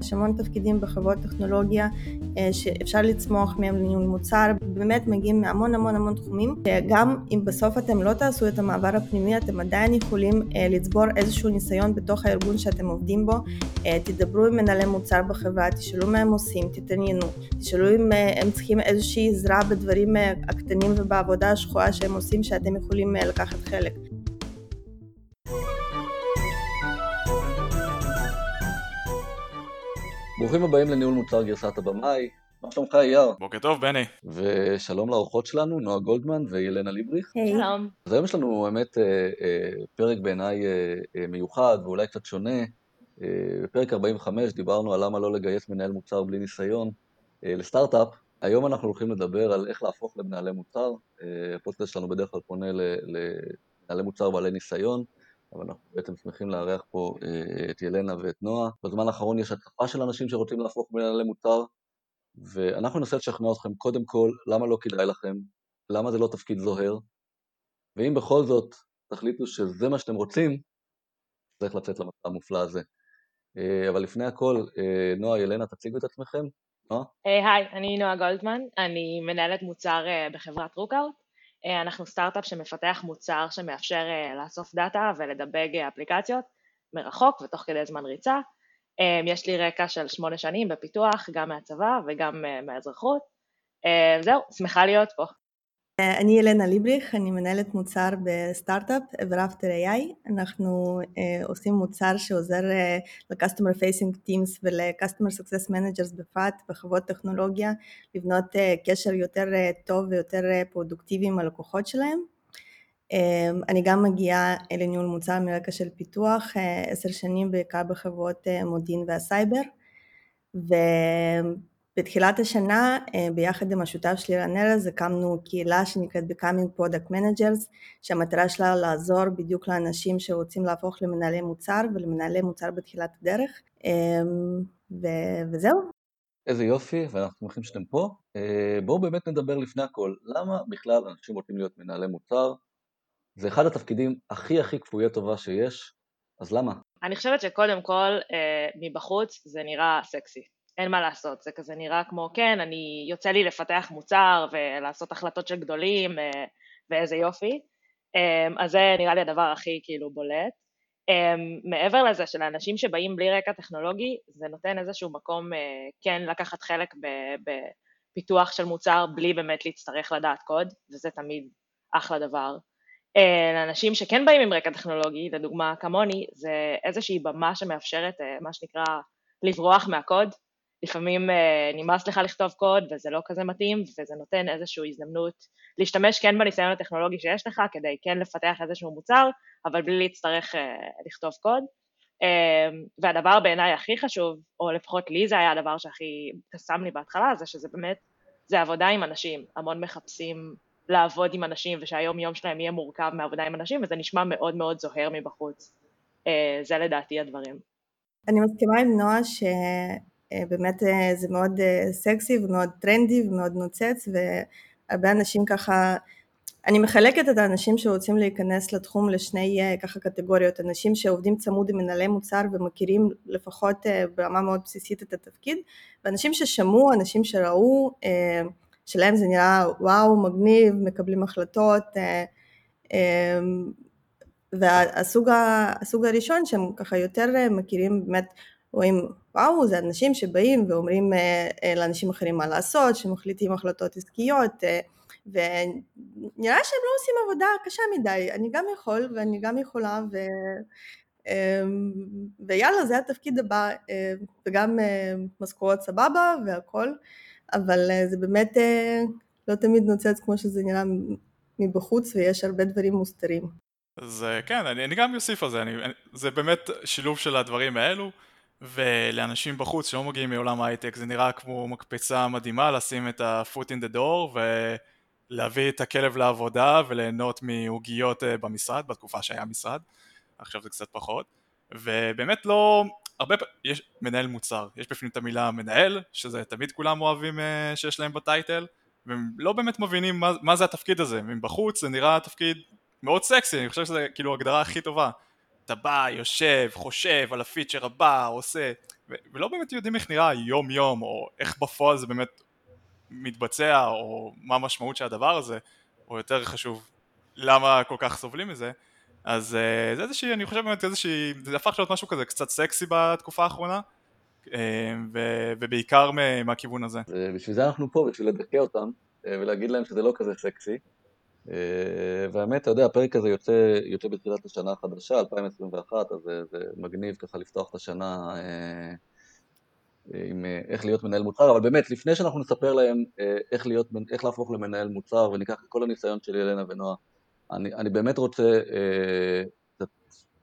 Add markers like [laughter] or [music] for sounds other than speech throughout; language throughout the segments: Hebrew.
יש המון תפקידים בחברות טכנולוגיה אה, שאפשר לצמוח מהם לניהול מוצר, באמת מגיעים מהמון המון המון תחומים, גם אם בסוף אתם לא תעשו את המעבר הפנימי, אתם עדיין יכולים אה, לצבור איזשהו ניסיון בתוך הארגון שאתם עובדים בו, אה, תדברו עם מנהלי מוצר בחברה, תשאלו מה הם עושים, תתעניינו, תשאלו אם הם צריכים איזושהי עזרה בדברים הקטנים ובעבודה השחורה שהם עושים שאתם יכולים לקחת חלק. ברוכים הבאים לניהול מוצר גרסת הבמאי, מה שלומך אייר? בוקר טוב בני. ושלום לאורחות שלנו, נועה גולדמן וילנה ליבריך. שלום. אז היום יש לנו באמת אה, אה, פרק בעיניי אה, מיוחד ואולי קצת שונה. בפרק 45 דיברנו על למה לא לגייס מנהל מוצר בלי ניסיון לסטארט-אפ. היום אנחנו הולכים לדבר על איך להפוך למנהלי מוצר. הפודקאסט שלנו בדרך כלל פונה למנהלי מוצר בעלי ניסיון. אבל אנחנו בעצם שמחים לארח פה אה, את ילנה ואת נועה. בזמן האחרון יש התקפה של אנשים שרוצים להפוך מנהלי מוצר, ואנחנו ננסה לשכנע אתכם קודם כל למה לא כדאי לכם, למה זה לא תפקיד זוהר, ואם בכל זאת תחליטו שזה מה שאתם רוצים, צריך לצאת למסע המופלא הזה. אה, אבל לפני הכל, אה, נועה, ילנה, תציגו את עצמכם. נועה? היי, אני נועה גולדמן, אני מנהלת מוצר בחברת רוקאוט. אה, אנחנו סטארט-אפ שמפתח מוצר שמאפשר אה, לאסוף דאטה ול-debug אה, אפליקציות מרחוק ותוך כדי זמן ריצה. יש לי רקע של שמונה שנים בפיתוח, גם מהצבא וגם מהאזרחות. זהו, שמחה להיות פה. אני ילנה ליבריך, אני מנהלת מוצר בסטארט-אפ, Everafter AI. אנחנו uh, עושים מוצר שעוזר uh, ל-Customer Facing Teams ול-Customer Success Managers בפרט בחברות טכנולוגיה לבנות uh, קשר יותר uh, טוב ויותר uh, פרודוקטיבי עם הלקוחות שלהם. Uh, אני גם מגיעה לניהול מוצר מרקע של פיתוח, עשר uh, שנים בעיקר בחברות uh, מודיעין והסייבר. ו... בתחילת השנה אה, ביחד עם השותף שלי רן ארז הקמנו קהילה שנקראת Becoming Product Managers שהמטרה שלה לעזור בדיוק לאנשים שרוצים להפוך למנהלי מוצר ולמנהלי מוצר בתחילת הדרך אמ, ו- וזהו. איזה יופי ואנחנו שמחים שאתם פה. אה, בואו באמת נדבר לפני הכל למה בכלל אנשים רוצים להיות מנהלי מוצר זה אחד התפקידים הכי הכי כפויי טובה שיש אז למה? אני חושבת שקודם כל אה, מבחוץ זה נראה סקסי אין מה לעשות, זה כזה נראה כמו, כן, אני, יוצא לי לפתח מוצר ולעשות החלטות של גדולים אה, ואיזה יופי, אמ, אז זה נראה לי הדבר הכי כאילו בולט. אמ, מעבר לזה שלאנשים שבאים בלי רקע טכנולוגי, זה נותן איזשהו מקום אה, כן לקחת חלק בפיתוח של מוצר בלי באמת להצטרך לדעת קוד, וזה תמיד אחלה דבר. אה, לאנשים שכן באים עם רקע טכנולוגי, לדוגמה כמוני, זה איזושהי במה שמאפשרת מה שנקרא לברוח מהקוד, לפעמים אה, נמאס לך לכתוב קוד וזה לא כזה מתאים וזה נותן איזושהי הזדמנות להשתמש כן בניסיון הטכנולוגי שיש לך כדי כן לפתח איזשהו מוצר אבל בלי להצטרך אה, לכתוב קוד. אה, והדבר בעיניי הכי חשוב או לפחות לי זה היה הדבר שהכי קסם לי בהתחלה זה שזה באמת זה עבודה עם אנשים. המון מחפשים לעבוד עם אנשים ושהיום יום שלהם יהיה מורכב מעבודה עם אנשים וזה נשמע מאוד מאוד זוהר מבחוץ. זה לדעתי הדברים. אני מסכימה עם נועה ש... אה, באמת אה, זה מאוד אה, סקסי ומאוד טרנדי ומאוד נוצץ והרבה אנשים ככה, אני מחלקת את האנשים שרוצים להיכנס לתחום לשני ככה קטגוריות, אנשים שעובדים צמוד עם מנהלי מוצר ומכירים לפחות ברמה מאוד בסיסית את התפקיד ואנשים ששמעו, אנשים שראו, שלהם זה נראה וואו מגניב, מקבלים החלטות והסוג הראשון שהם ככה יותר מכירים באמת רואים וואו זה אנשים שבאים ואומרים אה, אה, לאנשים אחרים מה לעשות, שמחליטים החלטות עסקיות אה, ונראה שהם לא עושים עבודה קשה מדי, אני גם יכול ואני גם יכולה ו... ויאללה זה התפקיד הבא וגם משכורות סבבה והכל אבל זה באמת לא תמיד נוצץ כמו שזה נראה מבחוץ ויש הרבה דברים מוסתרים. אז כן, אני, אני גם אוסיף על זה, אני, זה באמת שילוב של הדברים האלו ולאנשים בחוץ שלא מגיעים מעולם ההייטק זה נראה כמו מקפצה מדהימה לשים את ה-foot in the door ולהביא את הכלב לעבודה וליהנות מעוגיות אה, במשרד בתקופה שהיה משרד. עכשיו זה קצת פחות. ובאמת לא הרבה פעמים יש מנהל מוצר יש בפנים את המילה מנהל שזה תמיד כולם אוהבים אה, שיש להם בטייטל והם לא באמת מבינים מה, מה זה התפקיד הזה. מבחוץ זה נראה תפקיד מאוד סקסי אני חושב שזה כאילו הגדרה הכי טובה אתה בא, יושב, חושב על הפיצ'ר הבא, עושה, ולא באמת יודעים איך נראה יום יום, או איך בפועל זה באמת מתבצע, או מה המשמעות של הדבר הזה, או יותר חשוב, למה כל כך סובלים מזה, אז uh, זה איזושהי, אני חושב באמת איזושהי, זה הפך להיות משהו כזה קצת סקסי בתקופה האחרונה, uh, ו- ובעיקר מהכיוון הזה. בשביל זה אנחנו פה, בשביל לדכא אותם, uh, ולהגיד להם שזה לא כזה סקסי. Uh, והאמת, אתה יודע, הפרק הזה יוצא, יוצא בתחילת השנה החדשה, 2021, אז זה, זה מגניב ככה לפתוח את השנה uh, עם אה, איך להיות מנהל מוצר, אבל באמת, לפני שאנחנו נספר להם אה, איך, להיות, איך להפוך למנהל מוצר וניקח את כל הניסיון של ילנה ונועה, אני, אני באמת רוצה אה,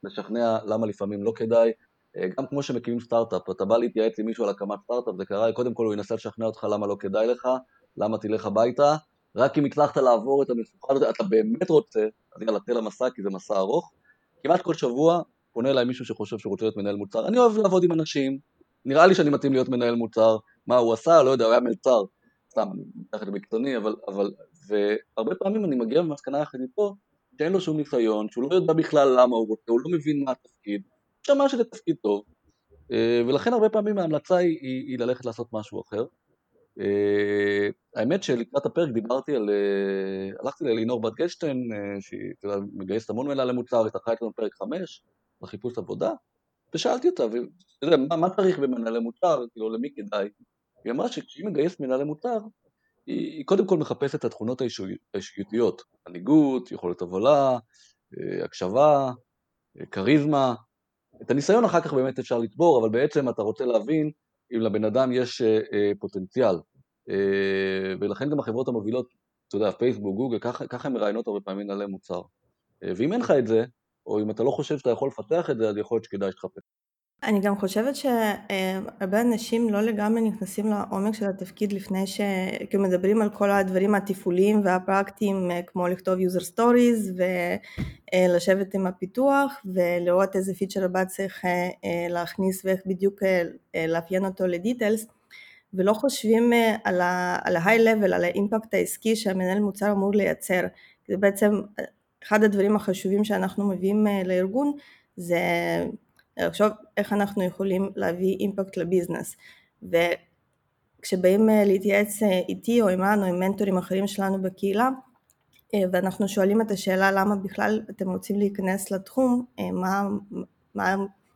לשכנע למה לפעמים לא כדאי, אה, גם כמו שמקימים סטארט-אפ, אתה בא להתייעץ עם מישהו על הקמת סטארט-אפ, זה קרה, קודם כל הוא ינסה לשכנע אותך למה לא כדאי לך, למה תלך הביתה, רק אם הצלחת לעבור את המשוכה הזאת, אתה באמת רוצה, אז יאללה, תן למסע, כי זה מסע ארוך, כמעט כל שבוע פונה אליי מישהו שחושב שהוא רוצה להיות מנהל מוצר, אני אוהב לעבוד עם אנשים, נראה לי שאני מתאים להיות מנהל מוצר, מה הוא עשה, לא יודע, הוא היה מלצר, סתם, אני מתחת למקצועני, אבל, אבל, והרבה פעמים אני מגיע למסקנה יחד איתו, שאין לו שום ניסיון, שהוא לא יודע בכלל למה הוא רוצה, הוא לא מבין מה התפקיד, הוא שמע שזה תפקיד טוב, אה, ולכן הרבה פעמים ההמלצה היא, היא, היא ללכת לעשות משהו אחר. אה, האמת שלקראת הפרק דיברתי על, אה, הלכתי ללינור בת גלשטיין, שהיא מגייסת המון מנהלי מוצר, התארחה אצלנו פרק 5, בחיפוש עבודה, ושאלתי אותה, יודע, מה, מה צריך במנהלי מוצר, כאילו, למי כדאי? היא אמרה שכשהיא מגייסת מנהלי מוצר, היא, היא קודם כל מחפשת את התכונות האישיותיות, מנהיגות, יכולת הובלה, אה, הקשבה, אה, כריזמה, את הניסיון אחר כך באמת אפשר לצבור, אבל בעצם אתה רוצה להבין אם לבן אדם יש אה, פוטנציאל, ולכן גם החברות המובילות, אתה יודע, פייסבוק, גוגל, ככה, הן מראיינות הרבה פעמים מנהלי מוצר. ואם אין לך את זה, או אם אתה לא חושב שאתה יכול לפתח את זה, אז יכול להיות שכדאי שתחפש. אני גם חושבת שהרבה אנשים לא לגמרי נכנסים לעומק של התפקיד לפני ש... כאילו מדברים על כל הדברים התפעוליים והפרקטיים כמו לכתוב user stories ולשבת עם הפיתוח ולראות איזה פיצ'ר הבא צריך להכניס ואיך בדיוק לאפיין אותו לדיטלס ולא חושבים על ה-high level, על האימפקט העסקי שהמנהל מוצר אמור לייצר. זה בעצם אחד הדברים החשובים שאנחנו מביאים אה, לארגון זה לחשוב איך אנחנו יכולים להביא אימפקט לביזנס. וכשבאים אה, להתייעץ אה, איתי או עמנו עם מנטורים אחרים שלנו בקהילה ואנחנו שואלים את השאלה למה בכלל אתם רוצים להיכנס לתחום, מה, מה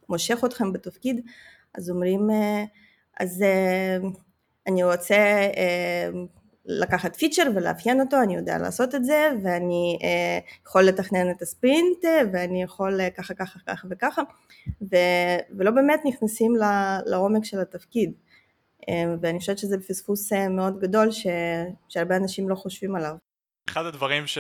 מושך אתכם בתפקיד, אז אומרים אז אני רוצה לקחת פיצ'ר ולאפיין אותו, אני יודע לעשות את זה ואני אה, יכול לתכנן את הספרינט ואני יכול אה, ככה ככה ככה וככה ו, ולא באמת נכנסים לעומק של התפקיד. אה, ואני חושבת שזה פספוס אה, מאוד גדול ש, שהרבה אנשים לא חושבים עליו. אחד הדברים ש,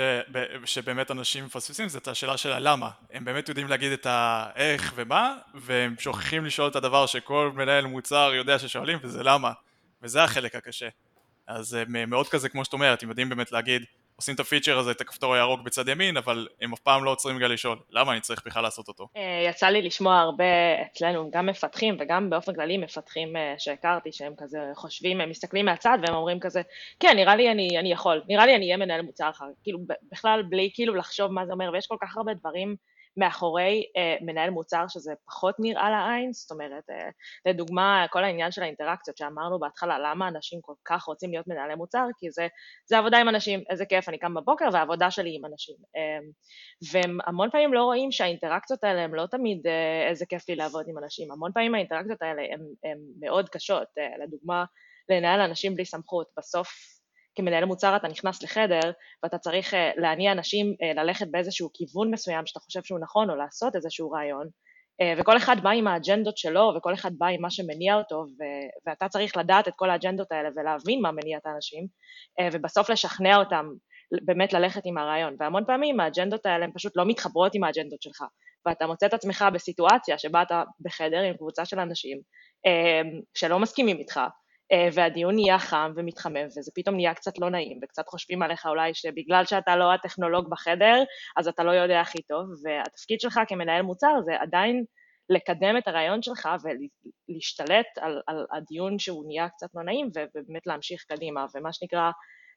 שבאמת אנשים מפספסים זה את השאלה של הלמה. הם באמת יודעים להגיד את האיך ומה והם שוכחים לשאול את הדבר שכל מנהל מוצר יודע ששואלים וזה למה. וזה החלק הקשה אז אה, מאוד כזה כמו שאת אומרת, הם יודעים באמת להגיד עושים את הפיצ'ר הזה, את הכפתור הירוק בצד ימין, אבל הם אף פעם לא עוצרים רגע לשאול, למה אני צריך בכלל לעשות אותו? אה, יצא לי לשמוע הרבה אצלנו, גם מפתחים וגם באופן כללי מפתחים אה, שהכרתי, שהם כזה חושבים, הם מסתכלים מהצד והם אומרים כזה, כן, נראה לי אני, אני יכול, נראה לי אני אהיה מנהל מוצר אחר, כאילו בכלל בלי כאילו לחשוב מה זה אומר, ויש כל כך הרבה דברים מאחורי uh, מנהל מוצר שזה פחות נראה לעין, זאת אומרת, uh, לדוגמה, כל העניין של האינטראקציות שאמרנו בהתחלה, למה אנשים כל כך רוצים להיות מנהלי מוצר, כי זה, זה עבודה עם אנשים, איזה כיף, אני קם בבוקר והעבודה שלי עם אנשים. Um, והם המון פעמים לא רואים שהאינטראקציות האלה הם לא תמיד uh, איזה כיף לי לעבוד עם אנשים, המון פעמים האינטראקציות האלה הן מאוד קשות, uh, לדוגמה, לנהל אנשים בלי סמכות, בסוף כמנהל מוצר אתה נכנס לחדר ואתה צריך אה, להניע אנשים אה, ללכת באיזשהו כיוון מסוים שאתה חושב שהוא נכון או לעשות איזשהו רעיון אה, וכל אחד בא עם האג'נדות שלו וכל אחד בא עם מה שמניע אותו ו- ואתה צריך לדעת את כל האג'נדות האלה ולהבין מה מניע את האנשים ובסוף לשכנע אותם באמת ללכת עם הרעיון. והמון פעמים האג'נדות האלה הן פשוט לא מתחברות עם האג'נדות שלך ואתה מוצא את עצמך בסיטואציה שבה אתה בחדר עם קבוצה של אנשים שלא מסכימים איתך והדיון נהיה חם ומתחמם וזה פתאום נהיה קצת לא נעים וקצת חושבים עליך אולי שבגלל שאתה לא הטכנולוג בחדר אז אתה לא יודע הכי טוב והתפקיד שלך כמנהל מוצר זה עדיין לקדם את הרעיון שלך ולהשתלט על, על הדיון שהוא נהיה קצת לא נעים ובאמת להמשיך קדימה ומה שנקרא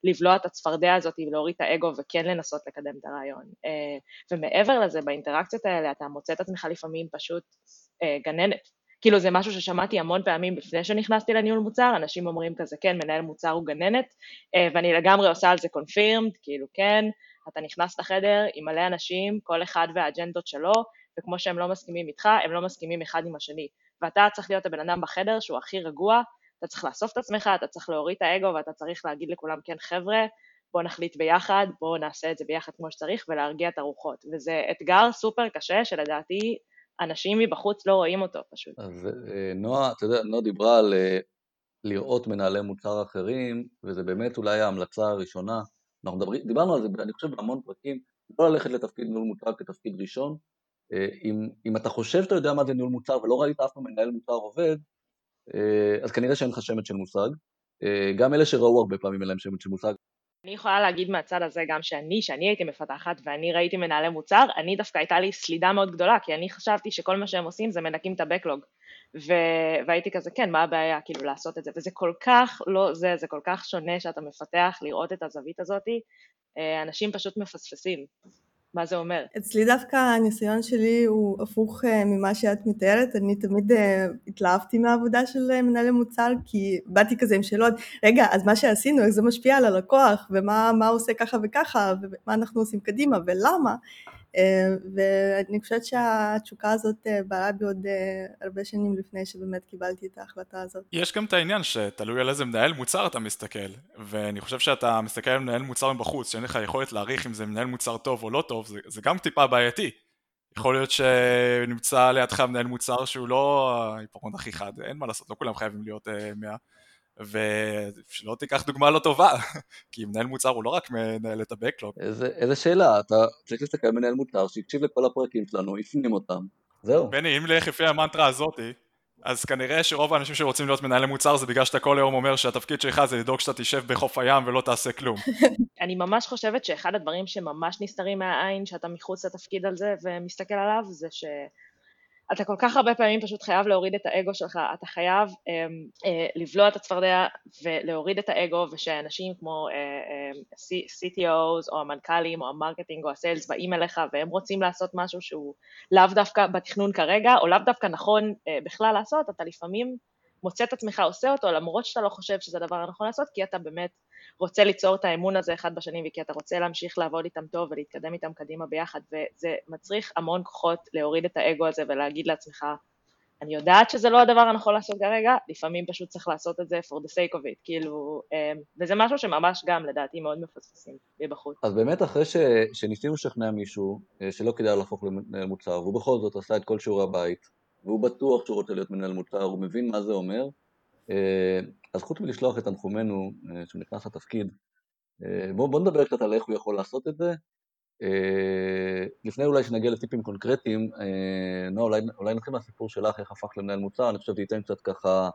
לבלוע את הצפרדע הזאת ולהוריד את האגו וכן לנסות לקדם את הרעיון. אה, ומעבר לזה, באינטראקציות האלה אתה מוצא את עצמך לפעמים פשוט אה, גננת. כאילו זה משהו ששמעתי המון פעמים לפני שנכנסתי לניהול מוצר, אנשים אומרים כזה, כן, מנהל מוצר הוא גננת, אה, ואני לגמרי עושה על זה קונפירמד, כאילו כן, אתה נכנס לחדר עם מלא אנשים, כל אחד והאג'נדות שלו, וכמו שהם לא מסכימים איתך, הם לא מסכימים אחד עם השני. ואתה צריך להיות הבן אדם בחדר שהוא הכי רגוע, אתה צריך לאסוף את עצמך, אתה צריך להוריד את האגו ואתה צריך להגיד לכולם, כן חבר'ה, בואו נחליט ביחד, בואו נעשה את זה ביחד כמו שצריך ולהרגיע את הרוחות. וזה אתגר סופר קשה שלדעתי אנשים מבחוץ לא רואים אותו פשוט. אז אה, נועה, אתה יודע, נועה דיברה על אה, לראות מנהלי מוצר אחרים, וזה באמת אולי ההמלצה הראשונה. אנחנו מדברים, דיברנו על זה, אני חושב, בהמון פרקים, לא ללכת לתפקיד ניהול מוצר כתפקיד ראשון. אה, אם, אם אתה חושב שאתה יודע מה זה ניהול מוצר ולא ראית אף פעם מנהל מוצר עובד, אז כנראה שאין לך שמץ של מושג. גם אלה שראו הרבה פעמים אין להם שמץ של מושג. אני יכולה להגיד מהצד הזה גם שאני, שאני הייתי מפתחת ואני ראיתי מנהלי מוצר, אני דווקא הייתה לי סלידה מאוד גדולה, כי אני חשבתי שכל מה שהם עושים זה מנקים את ה-Backlog. ו- והייתי כזה, כן, מה הבעיה, כאילו, לעשות את זה, וזה כל כך לא זה, זה כל כך שונה שאתה מפתח לראות את הזווית הזאתי, אה, אנשים פשוט מפספסים. מה זה אומר? אצלי דווקא הניסיון שלי הוא הפוך אה, ממה שאת מתארת, אני תמיד אה, התלהבתי מהעבודה של אה, מנהלי מוצר, כי באתי כזה עם שאלות, רגע, אז מה שעשינו, איך זה משפיע על הלקוח, ומה עושה ככה וככה, ומה אנחנו עושים קדימה, ולמה, ואני חושבת שהתשוקה הזאת אה, בעלה בי עוד אה, הרבה שנים לפני שבאמת קיבלתי את ההחלטה הזאת. יש גם את העניין שתלוי על איזה מנהל מוצר אתה מסתכל, ואני חושב שאתה מסתכל על מנהל מוצר מבחוץ, שאין לך יכולת להעריך אם זה מנהל מוצר טוב או לא טוב, זה, זה גם טיפה בעייתי. יכול להיות שנמצא לידך מנהל מוצר שהוא לא העיפרון הכי חד, אין מה לעשות, לא כולם חייבים להיות מאה. ושלא תיקח דוגמה לא טובה, [laughs] כי מנהל מוצר הוא לא רק מנהל את ה-Backlog. איזה, איזה שאלה, אתה צריך להסתכל על מנהל מוצר שהקשיב לכל הפרקים שלנו, הפנים אותם, זהו. בני, אם לך לפי המנטרה הזאתי, אז כנראה שרוב האנשים שרוצים להיות מנהלי מוצר זה בגלל שאתה כל היום אומר שהתפקיד שלך זה לדאוג שאתה תשב בחוף הים ולא תעשה כלום. [laughs] אני ממש חושבת שאחד הדברים שממש נסתרים מהעין, שאתה מחוץ לתפקיד על זה ומסתכל עליו, זה ש... אתה כל כך הרבה פעמים פשוט חייב להוריד את האגו שלך, אתה חייב אה, אה, לבלוע את הצפרדע ולהוריד את האגו ושאנשים כמו אה, אה, CTOs או המנכ"לים או ה-marketing או ה-sales באים אליך והם רוצים לעשות משהו שהוא לאו דווקא בתכנון כרגע או לאו דווקא נכון אה, בכלל לעשות, אתה לפעמים מוצא את עצמך עושה אותו למרות שאתה לא חושב שזה הדבר הנכון לעשות כי אתה באמת רוצה ליצור את האמון הזה אחד בשני וכי אתה רוצה להמשיך לעבוד איתם טוב ולהתקדם איתם קדימה ביחד וזה מצריך המון כוחות להוריד את האגו הזה ולהגיד לעצמך אני יודעת שזה לא הדבר הנכון לעשות כרגע, לפעמים פשוט צריך לעשות את זה for the sake of it, כאילו, אמ, וזה משהו שממש גם לדעתי מאוד מפספסים מבחוץ. אז באמת אחרי ש, שניסינו לשכנע מישהו אה, שלא כדאי להפוך למנהל מוצר, והוא בכל זאת עשה את כל שיעורי הבית, והוא בטוח שהוא רוצה להיות מנהל מוצר, הוא מבין מה זה אומר, אה, אז חוץ מלשלוח את תנחומינו אה, שהוא נכנס לתפקיד, אה, בואו בוא נדבר קצת על איך הוא יכול לעשות את זה. לפני אולי שנגיע לטיפים קונקרטיים, נועה, אולי, אולי נתחיל מהסיפור שלך, איך הפכת למנהל מוצר, אני חושב שזה ייתן קצת ככה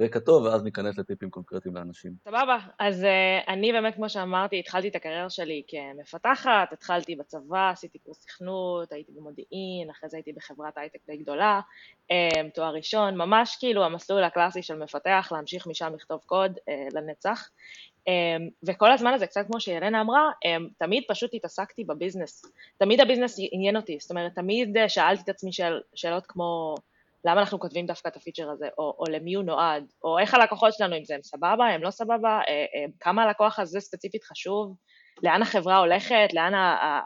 רקע טוב, ואז ניכנס לטיפים קונקרטיים לאנשים. סבבה, אז uh, אני באמת, כמו שאמרתי, התחלתי את הקריירה שלי כמפתחת, התחלתי בצבא, עשיתי קורס תכנות, הייתי במודיעין, אחרי זה הייתי בחברת הייטק די גדולה, um, תואר ראשון, ממש כאילו המסלול הקלאסי של מפתח, להמשיך משם לכתוב קוד לנצח. וכל הזמן הזה, קצת כמו שילנה אמרה, תמיד פשוט התעסקתי ב-business. תמיד ה-business עניין אותי, זאת אומרת, תמיד שאלתי את עצמי שאל, שאלות כמו... למה אנחנו כותבים דווקא את הפיצ'ר הזה, או, או למי הוא נועד, או איך הלקוחות שלנו, אם זה הם סבבה, הם לא סבבה, אה, אה, כמה הלקוח הזה ספציפית חשוב, לאן החברה הולכת, לאן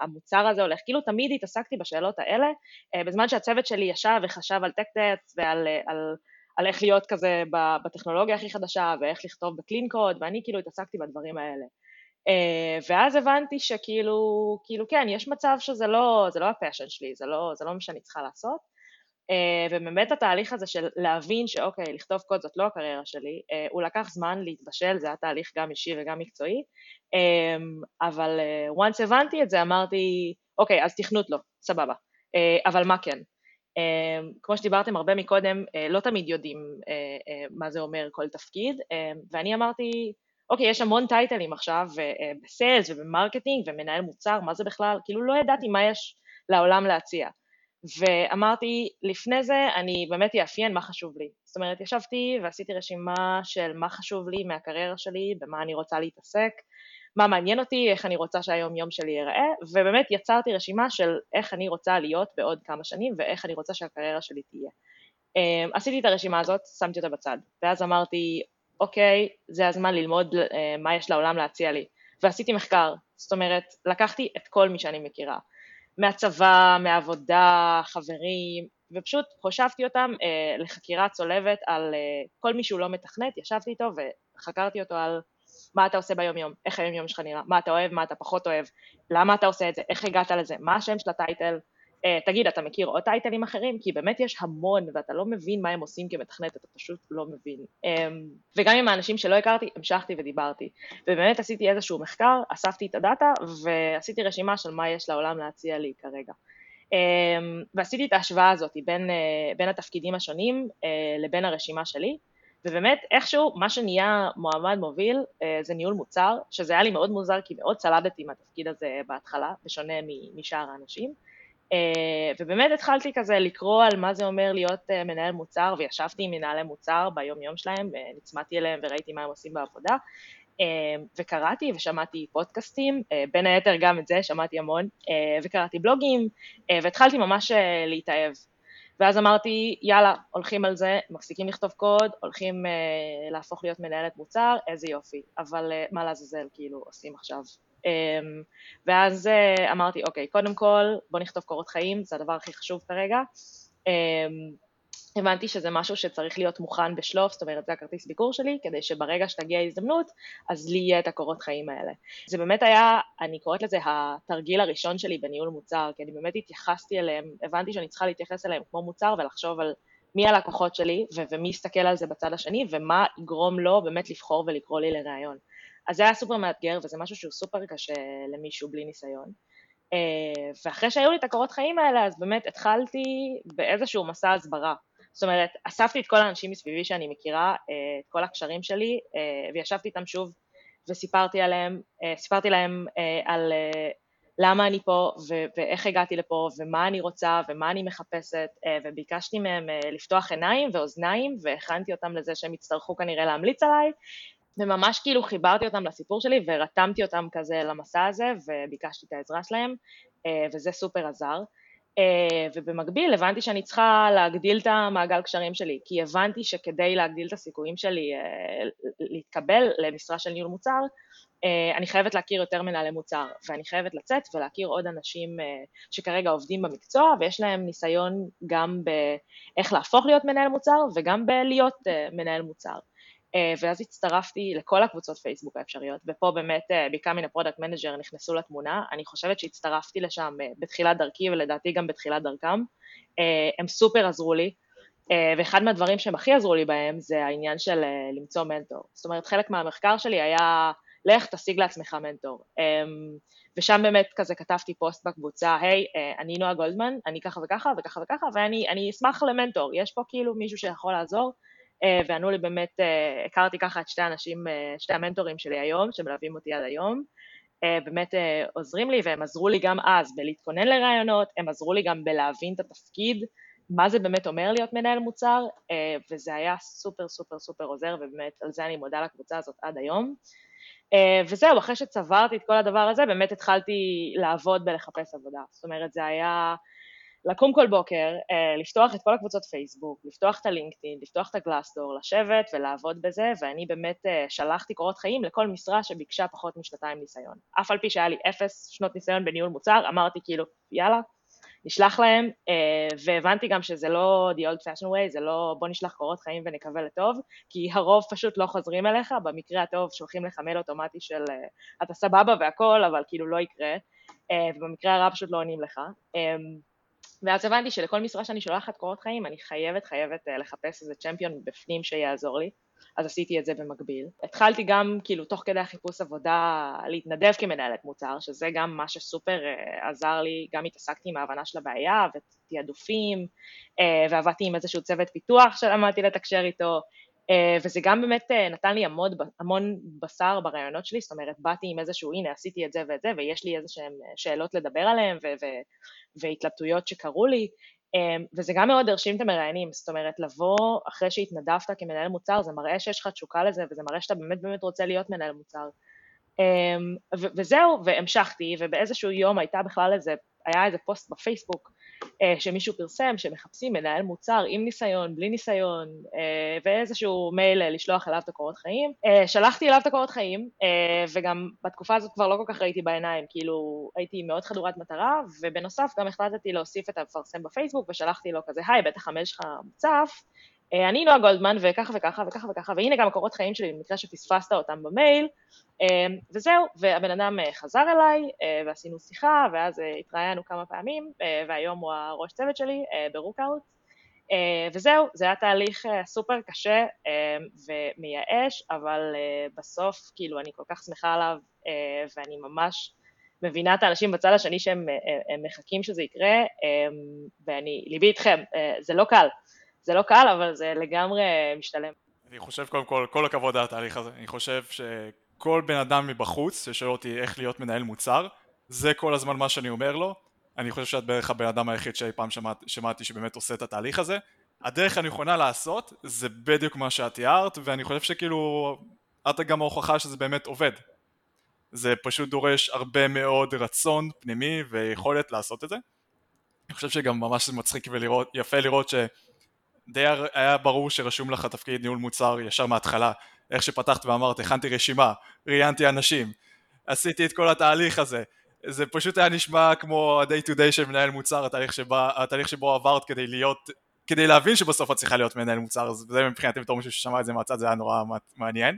המוצר הזה הולך, כאילו תמיד התעסקתי בשאלות האלה, אה, בזמן שהצוות שלי ישב וחשב על tech-tasks ועל על, על איך להיות כזה בטכנולוגיה הכי חדשה, ואיך לכתוב בקלין קוד, ואני כאילו התעסקתי בדברים האלה. ואז הבנתי שכאילו, כאילו כן, יש מצב שזה לא, זה לא הפאשן שלי, זה לא, זה לא מה שאני צריכה לעשות, ובאמת התהליך הזה של להבין שאוקיי, לכתוב קוד זאת לא הקריירה שלי, אה, הוא לקח זמן להתבשל, זה היה תהליך גם אישי וגם מקצועי, אה, אבל once הבנתי את זה אמרתי, אוקיי, אז תכנות לא, סבבה, אבל מה כן? כמו שדיברתם הרבה מקודם, לא תמיד יודעים מה זה אומר כל תפקיד, ואני אמרתי, אוקיי, יש המון titles עכשיו ב-sales וב-marketing ומנהל מוצר, מה זה בכלל? כאילו לא ידעתי מה יש לעולם להציע. ואמרתי, לפני זה אני באמת אאפיין מה חשוב לי. זאת אומרת, ישבתי ועשיתי רשימה של מה חשוב לי מהקריירה שלי, במה אני רוצה להתעסק, מה מעניין אותי, איך אני רוצה שהיום יום שלי ייראה, ובאמת יצרתי רשימה של איך אני רוצה להיות בעוד כמה שנים ואיך אני רוצה שהקריירה שלי תהיה. אמ, עשיתי את הרשימה הזאת, שמתי אותה בצד, ואז אמרתי, אוקיי, זה הזמן ללמוד אה, מה יש לעולם להציע לי. ועשיתי מחקר, זאת אומרת, לקחתי את כל מי שאני מכירה, מהצבא, מהעבודה, חברים, ופשוט הושבתי אותם אה, לחקירה צולבת על אה, כל מי שהוא לא מתכנת, ישבתי איתו וחקרתי אותו על מה אתה עושה ביום יום, איך היום יום שלך נראה, מה אתה אוהב, מה אתה פחות אוהב, למה אתה עושה את זה, איך הגעת לזה, מה השם של הטייטל, תגיד, אתה מכיר עוד טייטלים אחרים? כי באמת יש המון ואתה לא מבין מה הם עושים כמתכנת, אתה פשוט לא מבין. אה, וגם עם האנשים שלא הכרתי, המשכתי ודיברתי. ובאמת עשיתי איזשהו מחקר, אספתי את הדאטה ועשיתי רשימה של מה יש לעולם להציע לי כרגע. אה, ועשיתי את ההשוואה הזאת בין, אה, בין התפקידים השונים אה, לבין הרשימה שלי. ובאמת איכשהו מה שנהיה מועמד מוביל אה, זה ניהול מוצר, שזה היה לי מאוד מוזר כי מאוד צלדתי מהתפקיד הזה בהתחלה, בשונה משאר האנשים. אה, ובאמת התחלתי כזה לקרוא על מה זה אומר להיות אה, מנהל מוצר, וישבתי עם מנהלי מוצר ביום יום שלהם, ונצמדתי אליהם וראיתי מה הם עושים בעבודה, וקראתי ושמעתי פודקאסטים, בין היתר גם את זה שמעתי המון, וקראתי בלוגים, והתחלתי ממש להתאהב. ואז אמרתי, יאללה, הולכים על זה, מפסיקים לכתוב קוד, הולכים אה, להפוך להיות מנהלת מוצר, איזה יופי, אבל אה, מה לעזאזל כאילו עושים עכשיו? אה, ואז אה, אמרתי, אוקיי, קודם כל, בוא נכתוב קורות חיים, זה הדבר הכי חשוב כרגע. אה, הבנתי שזה משהו שצריך להיות מוכן בשלוף, זאת אומרת זה הכרטיס ביקור שלי, כדי שברגע שתגיע ההזדמנות, אז לי יהיה את הקורות חיים האלה. זה באמת היה, אני קוראת לזה התרגיל הראשון שלי בניהול מוצר, כי אני באמת התייחסתי אליהם, הבנתי שאני צריכה להתייחס אליהם כמו מוצר ולחשוב על מי הלקוחות שלי ו- ומי יסתכל על זה בצד השני ומה יגרום לו באמת לבחור ולקרוא לי לראיון. אז זה היה סופר מאתגר וזה משהו שהוא סופר קשה למישהו בלי ניסיון. Uh, ואחרי שהיו לי את הקורות חיים האלה, אז באמת התחלתי באיזשהו מסע הסברה. זאת אומרת, אספתי את כל האנשים מסביבי שאני מכירה, אה, את כל הקשרים שלי, אה, וישבתי איתם שוב וסיפרתי עליהם, אה, סיפרתי להם על למה אני פה ואיך הגעתי לפה ומה אני רוצה ומה אני מחפשת וביקשתי מהם לפתוח עיניים ואוזניים והכנתי אותם לזה שהם יצטרכו כנראה להמליץ עליי וממש כאילו חיברתי אותם לסיפור שלי ורתמתי אותם כזה למסע הזה וביקשתי את העזרה שלהם וזה סופר עזר. אה, ובמקביל הבנתי שאני צריכה להגדיל את המעגל קשרים שלי, כי הבנתי שכדי להגדיל את הסיכויים שלי אה, להתקבל למשרה של ניהול מוצר, אה, אני חייבת להכיר יותר מנהלי מוצר, ואני חייבת לצאת ולהכיר עוד אנשים שכרגע עובדים במקצוע ויש להם ניסיון גם באיך להפוך להיות מנהל מוצר וגם בלהיות מנהל מוצר. אה, ואז הצטרפתי לכל הקבוצות פייסבוק האפשריות, ופה באמת אה, Becoming a Product Manager נכנסו לתמונה, אני חושבת שהצטרפתי לשם אה, בתחילת דרכי ולדעתי גם בתחילת דרכם, הם סופר עזרו לי, ואחד מהדברים שהם הכי עזרו לי בהם זה העניין של למצוא מנטור, זאת אומרת חלק מהמחקר שלי היה לך תשיג לעצמך מנטור, ושם באמת כזה כתבתי פוסט בקבוצה, היי, אני נועה גולדמן, אני ככה וככה וככה וככה, ואני אשמח למנטור, יש פה כאילו מישהו שיכול לעזור, אה, וענו לי באמת, אה, הכרתי ככה את שתי האנשים, אה, שתי המנטורים שלי היום, שמלווים אותי עד היום, באמת עוזרים לי והם עזרו לי גם אז בלהתכונן לרעיונות, הם עזרו לי גם בלהבין את התפקיד, מה זה באמת אומר להיות מנהל מוצר, וזה היה סופר סופר סופר עוזר, ובאמת על זה אני מודה לקבוצה הזאת עד היום. וזהו, אחרי שצברתי את כל הדבר הזה, באמת התחלתי לעבוד בלחפש עבודה. זאת אומרת, זה היה לקום כל בוקר, אה, לפתוח את כל הקבוצות פייסבוק, לפתוח את הלינקדאין, לפתוח את הגלאסדור, לשבת ולעבוד בזה, ואני באמת אה, שלחתי קורות חיים לכל משרה שביקשה פחות משנתיים ניסיון. אף על פי שהיה לי אפס שנות ניסיון בניהול מוצר, אמרתי כאילו, יאללה, נשלח להם, אה, והבנתי גם שזה לא the old fashion way, זה לא בוא נשלח קורות חיים ונקווה לטוב, כי הרוב פשוט לא חוזרים אליך, במקרה הטוב שולחים לך מייל אוטומטי של אתה סבבה והכל, אבל כאילו לא יקרה, ובמקרה הרע פשוט לא עונים לך. ואז הבנתי שלכל משרה שאני שולחת קורות חיים, אני חייבת, חייבת אה, לחפש איזה צ'מפיון בפנים שיעזור לי, אז עשיתי את זה במקביל. התחלתי גם, כאילו, תוך כדי החיפוש עבודה, להתנדב כמנהלת מוצר, שזה גם מה שסופר uh, עזר לי, גם התעסקתי עם ההבנה של הבעיה ותעדופים, uh, ועבדתי עם איזשהו צוות פיתוח שלמדתי לתקשר איתו, וזה גם באמת נתן לי המון, המון בשר ברעיונות שלי, זאת אומרת, באתי עם איזשהו, הנה, עשיתי את זה ואת זה, ויש לי איזה שהן שאלות לדבר עליהן והתלבטויות שקרו לי, וזה גם מאוד הרשים את המראיינים, זאת אומרת, לבוא אחרי שהתנדבת כמנהל מוצר, זה מראה שיש לך תשוקה לזה, וזה מראה שאתה באמת באמת רוצה להיות מנהל מוצר. וזהו, והמשכתי, ובאיזשהו יום הייתה בכלל איזה, היה איזה פוסט בפייסבוק אה, שמישהו פרסם שמחפשים מנהל מוצר עם ניסיון, בלי ניסיון, אה, ואיזשהו מייל אה, לשלוח אליו את הקורות חיים. שלחתי אליו את הקורות חיים, וגם בתקופה הזאת כבר לא כל כך ראיתי בעיניים, כאילו הייתי מאוד חדורת מטרה, ובנוסף גם החלטתי להוסיף את המפרסם בפייסבוק, ושלחתי לו כזה, היי, בטח המייל שלך מוצף, אני נועה גולדמן, וככה וככה וככה וככה, והנה גם הקורות חיים שלי, במקרה שפספסת אותם במייל, אמ, וזהו, והבן אדם אה, חזר אליי, אה, ועשינו שיחה, ואז אה, התראיינו כמה פעמים, והיום הוא הראש צוות שלי ברוקאוט, וזהו, זה היה תהליך סופר קשה ומייאש, אבל בסוף, כאילו, אני כל כך שמחה עליו, ואני ממש מבינה את האנשים בצד השני שהם מחכים שזה יקרה, ואני, ליבי איתכם, זה לא קל, זה לא קל, אבל זה לגמרי משתלם. אני חושב קודם כל, כל הכבוד על התהליך הזה, אני חושב ש... כל בן אדם מבחוץ ששואל אותי איך להיות מנהל מוצר זה כל הזמן מה שאני אומר לו. אני חושב שאת בערך הבן אדם היחיד שאי פעם שמעת, שמעתי שבאמת עושה את התהליך הזה. הדרך הנכונה לעשות זה בדיוק מה שאת תיארת ואני חושב שכאילו את גם ההוכחה שזה באמת עובד. זה פשוט דורש הרבה מאוד רצון פנימי ויכולת לעשות את זה. אני חושב שגם ממש מצחיק ויפה לראות שדי היה ברור שרשום לך תפקיד ניהול מוצר ישר מההתחלה איך שפתחת ואמרת, הכנתי רשימה, ראיינתי אנשים, עשיתי את כל התהליך הזה. זה פשוט היה נשמע כמו ה-day to day של מנהל מוצר, התהליך, שבה, התהליך שבו עברת כדי להיות, כדי להבין שבסוף את צריכה להיות מנהל מוצר, אז זה מבחינתי בתור מישהו ששמע את זה מהצד, זה היה נורא מעניין.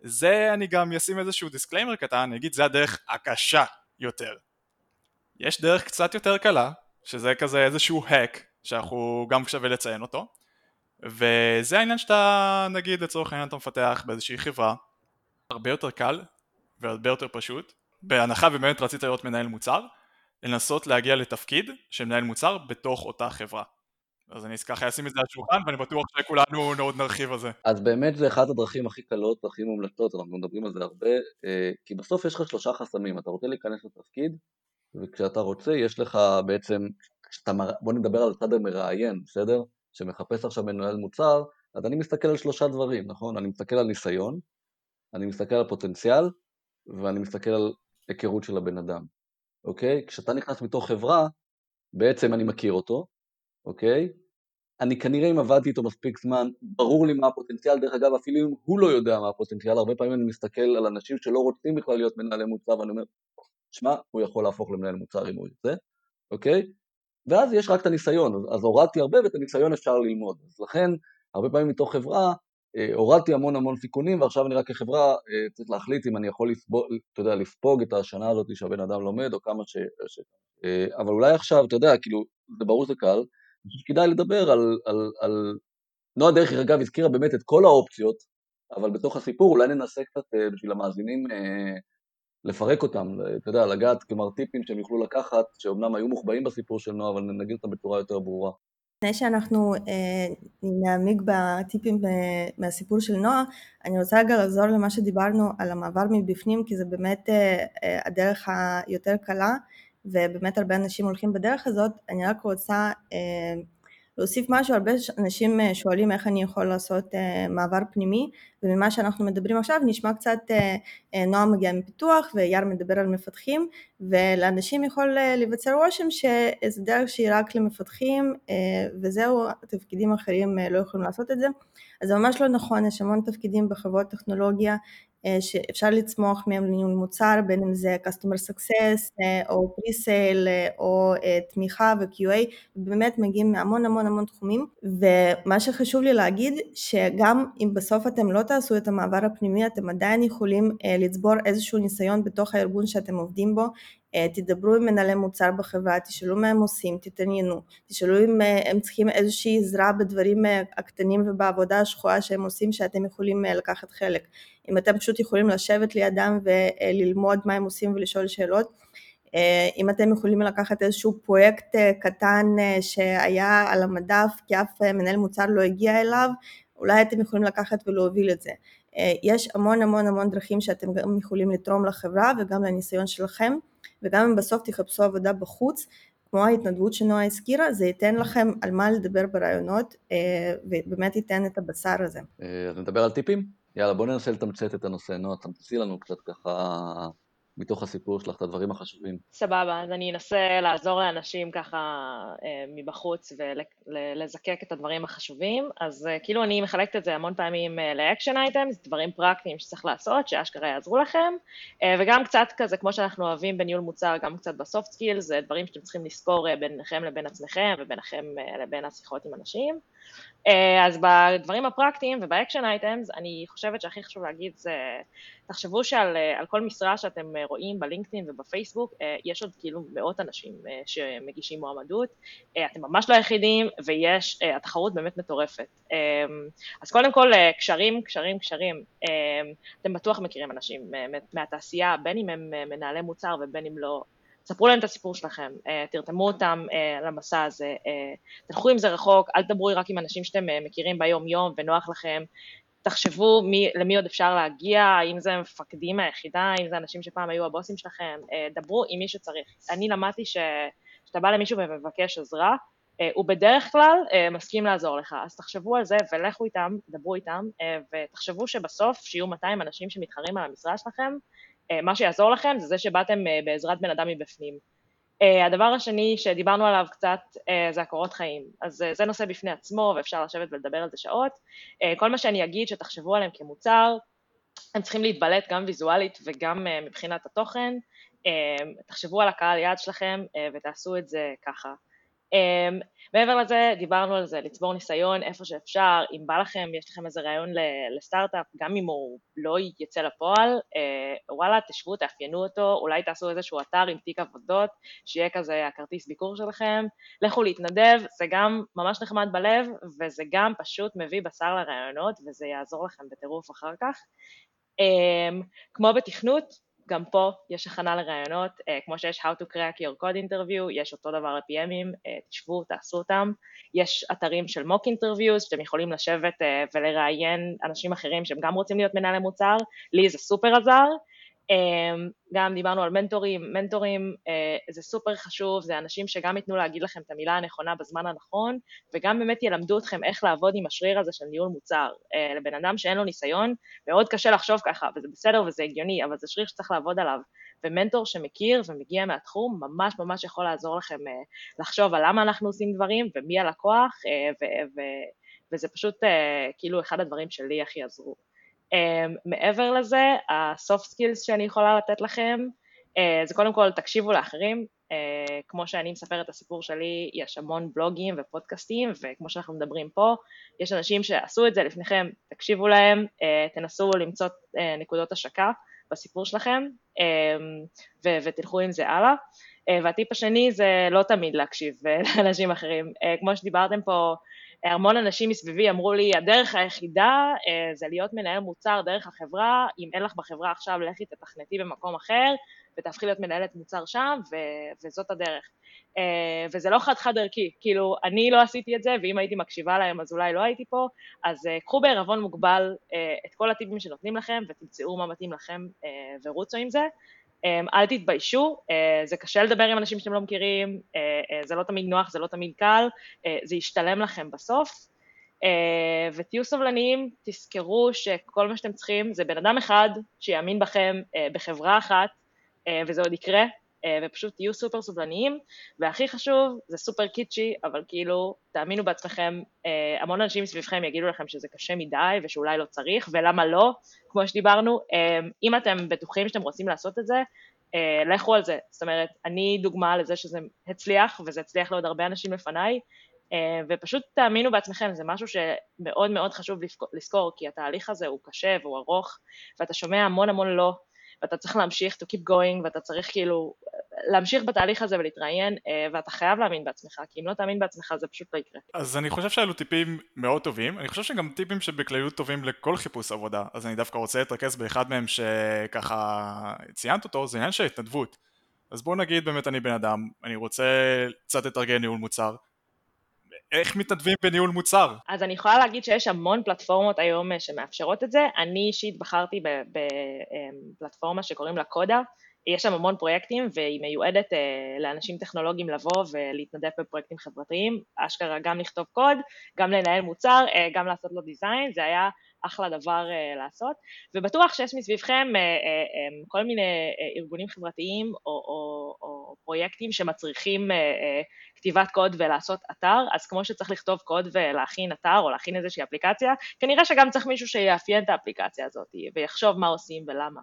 זה אני גם אשים איזשהו disclaimer קטן, אני אגיד זה הדרך הקשה יותר. יש דרך קצת יותר קלה, שזה כזה איזשהו hack, שאנחנו גם שווה לציין אותו, וזה העניין שאתה נגיד לצורך העניין אתה מפתח באיזושהי חברה הרבה יותר קל והרבה יותר פשוט. בהנחה ובאמת רצית להיות מנהל מוצר לנסות להגיע לתפקיד של מנהל מוצר בתוך אותה חברה. אז אני ככה אשים את זה על השולחן ואני בטוח שכולנו עוד נרחיב על זה. אז באמת זה אחת הדרכים הכי קלות, הכי מומלצות, אנחנו מדברים על זה הרבה, אה, כי בסוף יש לך שלושה חסמים, אתה רוצה להיכנס לתפקיד, וכשאתה רוצה יש לך בעצם, בוא נדבר על הצד המראיין, בסדר? שמחפש עכשיו מנהל מוצר, אז אני מסתכל על שלושה דברים, נכון? אני מסתכל על ניסיון, אני מסתכל על פוטנציאל, ואני מסתכל על היכרות של הבן אדם, אוקיי? כשאתה נכנס מתוך חברה, בעצם אני מכיר אותו, אוקיי? אני כנראה אם עבדתי איתו מספיק זמן, ברור לי מה הפוטנציאל, דרך אגב אפילו אם הוא לא יודע מה הפוטנציאל, הרבה פעמים אני מסתכל על אנשים שלא רוצים בכלל להיות מנהלי מוצר ואני אומר, שמע, הוא יכול להפוך למנהל מוצר אם הוא ירצה, אוקיי? ואז יש רק את הניסיון, אז הורדתי הרבה ואת הניסיון אפשר ללמוד. אז לכן, הרבה פעמים מתוך חברה, אה, הורדתי המון המון סיכונים, ועכשיו אני רק כחברה אה, צריך להחליט אם אני יכול לספוג, אתה יודע, לספוג את השנה הזאת שהבן אדם לומד, או כמה ש... ש... אה, אבל אולי עכשיו, אתה יודע, כאילו, זה ברור שזה קל, אני חושב שכדאי לדבר על... על, על... נועה דרך אגב הזכירה באמת את כל האופציות, אבל בתוך הסיפור אולי ננסה קצת בשביל המאזינים לפרק אותם, אתה יודע, לגעת, כלומר טיפים שהם יוכלו לקחת, שאומנם היו מוחבאים בסיפור של נועה, אבל נגיד אותם בצורה יותר ברורה. לפני שאנחנו אה, נעמיק בטיפים מהסיפור של נועה, אני רוצה רגע לחזור למה שדיברנו על המעבר מבפנים, כי זה באמת אה, אה, הדרך היותר קלה, ובאמת הרבה אנשים הולכים בדרך הזאת. אני רק רוצה אה, להוסיף משהו, הרבה אנשים אה, שואלים איך אני יכול לעשות uh, מעבר פנימי וממה שאנחנו מדברים עכשיו נשמע קצת uh, uh, נועם מגיע מפיתוח ויאר מדבר על מפתחים ולאנשים יכול uh, להיווצר רושם שזה דרך שהיא רק למפתחים uh, וזהו, תפקידים אחרים uh, לא יכולים לעשות את זה. אז זה ממש לא נכון, יש המון תפקידים בחברות טכנולוגיה אה, שאפשר לצמוח מהם לניהול מוצר, בין אם זה customer success אה, או pre-sale אה, או תמיכה ו-QA, באמת מגיעים מהמון המון המון תחומים, ומה שחשוב לי להגיד, שגם אם בסוף אתם לא תעשו את המעבר הפנימי, אתם עדיין יכולים לצבור איזשהו ניסיון בתוך הארגון שאתם עובדים בו, אה, תדברו עם מנהלי מוצר בחברה, תשאלו מה הם עושים, תתעניינו, תשאלו אם אה, הם צריכים איזושהי עזרה בדברים אה, הקטנים ובעבודה השחורה שהם עושים שאתם יכולים לקחת חלק. אם אתם פשוט יכולים לשבת לידם וללמוד מה הם עושים ולשאול שאלות, אם אתם יכולים לקחת איזשהו פרויקט קטן שהיה על המדף כי אף מנהל מוצר לא הגיע אליו, אולי אתם יכולים לקחת ולהוביל את זה. יש המון המון המון דרכים שאתם גם יכולים לתרום לחברה וגם לניסיון שלכם, וגם אם בסוף תחפשו עבודה בחוץ, כמו ההתנדבות שנועה הזכירה, זה ייתן לכם על מה לדבר ברעיונות, ובאמת ייתן את הבשר הזה. אז נדבר על טיפים? יאללה, בואו ננסה לתמצת את הנושא. נועה, תמצצי לנו קצת ככה מתוך הסיפור שלך את הדברים החשובים. סבבה, אז אני אנסה לעזור לאנשים ככה אה, מבחוץ ולזקק את הדברים החשובים. אז אה, כאילו אני מחלקת את זה המון פעמים אה, ל-action items, דברים פרקטיים שצריך לעשות, שאשכרה יעזרו לכם, וגם קצת כזה, כמו שאנחנו אוהבים בניהול מוצר, גם קצת ב-soft skill, זה דברים שאתם צריכים לזכור ביניכם לבין עצמכם וביניכם לבין השיחות עם אנשים. אז בדברים הפרקטיים וב-action items, אני חושבת שהכי חשוב להגיד זה, תחשבו שעל כל משרה שאתם רואים בלינקדאין ובפייסבוק, יש עוד כאילו מאות אנשים שמגישים מועמדות, אתם ממש לא היחידים ויש, התחרות באמת מטורפת. אז קודם כל, קשרים, קשרים, קשרים, אתם בטוח מכירים אנשים מהתעשייה, בין אם הם מנהלי מוצר ובין אם לא, ספרו להם את הסיפור שלכם, תרתמו אותם למסע הזה, תלכו עם זה רחוק, אל תדברו רק עם אנשים שאתם מכירים ביום יום ונוח לכם, תחשבו מי, למי עוד אפשר להגיע, האם זה מפקדים מהיחידה, האם זה אנשים שפעם היו הבוסים שלכם, דברו עם מי שצריך. אני למדתי שכשאתה בא למישהו ומבקש עזרה, הוא בדרך כלל מסכים לעזור לך, אז תחשבו על זה ולכו איתם, דברו איתם, ותחשבו שבסוף, שיהיו 200 אנשים שמתחרים על המשרה שלכם, מה שיעזור לכם זה זה שבאתם בעזרת בן אדם מבפנים. הדבר השני שדיברנו עליו קצת זה הקורות חיים, אז זה נושא בפני עצמו ואפשר לשבת ולדבר על זה שעות. כל מה שאני אגיד שתחשבו עליהם כמוצר, הם צריכים להתבלט גם ויזואלית וגם מבחינת התוכן, תחשבו על הקהל יעד שלכם ותעשו את זה ככה. Um, מעבר לזה, דיברנו על זה, לצבור ניסיון איפה שאפשר, אם בא לכם, יש לכם איזה רעיון לסטארט-אפ, גם אם הוא לא יצא לפועל, uh, וואלה, תשבו, תאפיינו אותו, אולי תעשו איזשהו אתר עם תיק עבודות, שיהיה כזה הכרטיס ביקור שלכם, לכו להתנדב, זה גם ממש נחמד בלב, וזה גם פשוט מביא בשר לרעיונות, וזה יעזור לכם בטירוף אחר כך. Um, כמו בתכנות, גם פה יש הכנה לרעיונות, uh, כמו שיש How to crack your code interview, יש אותו דבר ל-PMים, uh, תשבו, תעשו אותם. יש אתרים של mock interviews, שאתם יכולים לשבת uh, ולראיין אנשים אחרים שהם גם רוצים להיות מנהלי מוצר, לי זה סופר עזר. אמ, גם דיברנו על מנטורים, מנטורים אה, זה סופר חשוב, זה אנשים שגם ייתנו להגיד לכם את המילה הנכונה בזמן הנכון, וגם באמת ילמדו אתכם איך לעבוד עם השריר הזה של ניהול מוצר. אה, לבן אדם שאין לו ניסיון, מאוד קשה לחשוב ככה, וזה בסדר וזה הגיוני, אבל זה שריר שצריך לעבוד עליו. ומנטור שמכיר ומגיע מהתחום, ממש ממש יכול לעזור לכם אה, לחשוב על למה אנחנו עושים דברים ומי הלקוח, וזה פשוט כאילו אחד הדברים שלי הכי עזרו. Um, מעבר לזה, ה-soft skills שאני יכולה לתת לכם, uh, זה קודם כל תקשיבו לאחרים, uh, כמו שאני מספרת את הסיפור שלי, יש המון בלוגים ופודקאסטים, וכמו שאנחנו מדברים פה, יש אנשים שעשו את זה לפניכם, תקשיבו להם, uh, תנסו למצוא uh, נקודות השקה בסיפור שלכם, um, ו- ותלכו עם זה הלאה. Uh, והטיפ השני זה לא תמיד להקשיב [laughs] לאנשים אחרים, uh, כמו שדיברתם פה, המון אנשים מסביבי אמרו לי, הדרך היחידה אה, זה להיות מנהל מוצר דרך החברה, אם אין לך בחברה עכשיו, לכי תתכנתי במקום אחר ותהפכי להיות מנהלת מוצר שם, ו- וזאת הדרך. אה, וזה לא חד-חד ערכי, כאילו, אני לא עשיתי את זה, ואם הייתי מקשיבה להם אז אולי לא הייתי פה, אז אה, קחו בערבון מוגבל את כל הטיפים שנותנים לכם ותמצאו מה מתאים לכם ורוצו עם זה. אמ, אל תתביישו, אה, זה קשה לדבר עם אנשים שאתם לא מכירים, אה, אה, זה לא תמיד נוח, זה לא תמיד קל, זה ישתלם לכם בסוף, ותהיו סובלניים, תזכרו שכל מה שאתם צריכים זה בן אדם אחד שיאמין בכם בחברה אחת, וזה עוד יקרה, ופשוט תהיו סופר סובלניים, והכי חשוב, זה סופר קיצ'י, אבל כאילו, תאמינו בעצמכם, אה, המון אנשים מסביבכם יגידו לכם שזה קשה מדי ושאולי לא צריך, ולמה לא, כמו שדיברנו, אה, אם אתם בטוחים שאתם רוצים לעשות את זה, לכו על זה, זאת אומרת, אני דוגמה לזה שזה הצליח, וזה הצליח לעוד הרבה אנשים לפניי, ופשוט תאמינו בעצמכם, זה משהו שמאוד מאוד חשוב לזכור, כי התהליך הזה הוא קשה והוא ארוך, ואתה שומע המון המון לא, ואתה צריך להמשיך to keep going, ואתה צריך כאילו להמשיך בתהליך הזה ולהתראיין, אה, ואתה חייב להאמין בעצמך, כי אם לא תאמין בעצמך זה פשוט לא יקרה. אז אני חושב שאלו טיפים מאוד טובים, אני חושב שגם טיפים שבכלליות טובים לכל חיפוש עבודה, אז אני דווקא רוצה להתרכז באחד מהם שככה ציינת אותו, זה עניין של התנדבות. אז בוא נגיד באמת אני בן אדם, אני רוצה קצת לתרגל ניהול מוצר, איך מתנדבים בניהול מוצר? אז אני יכולה להגיד שיש המון פלטפורמות היום אה, שמאפשרות את זה. אני אישית בחרתי בפלטפורמה שקוראים לה קודה. יש שם המון פרויקטים והיא מיועדת uh, לאנשים טכנולוגיים לבוא ולהתנדב בפרויקטים חברתיים, אשכרה גם לכתוב קוד, גם לנהל מוצר, uh, גם לעשות לו דיזיין, זה היה אחלה דבר uh, לעשות, ובטוח שיש מסביבכם uh, um, כל מיני ארגונים חברתיים או, או, או פרויקטים שמצריכים כתיבת קוד ולעשות אתר, אז כמו שצריך לכתוב קוד ולהכין אתר או להכין איזושהי אפליקציה, כנראה שגם צריך מישהו שיאפיין את האפליקציה הזאת ויחשוב מה עושים ולמה.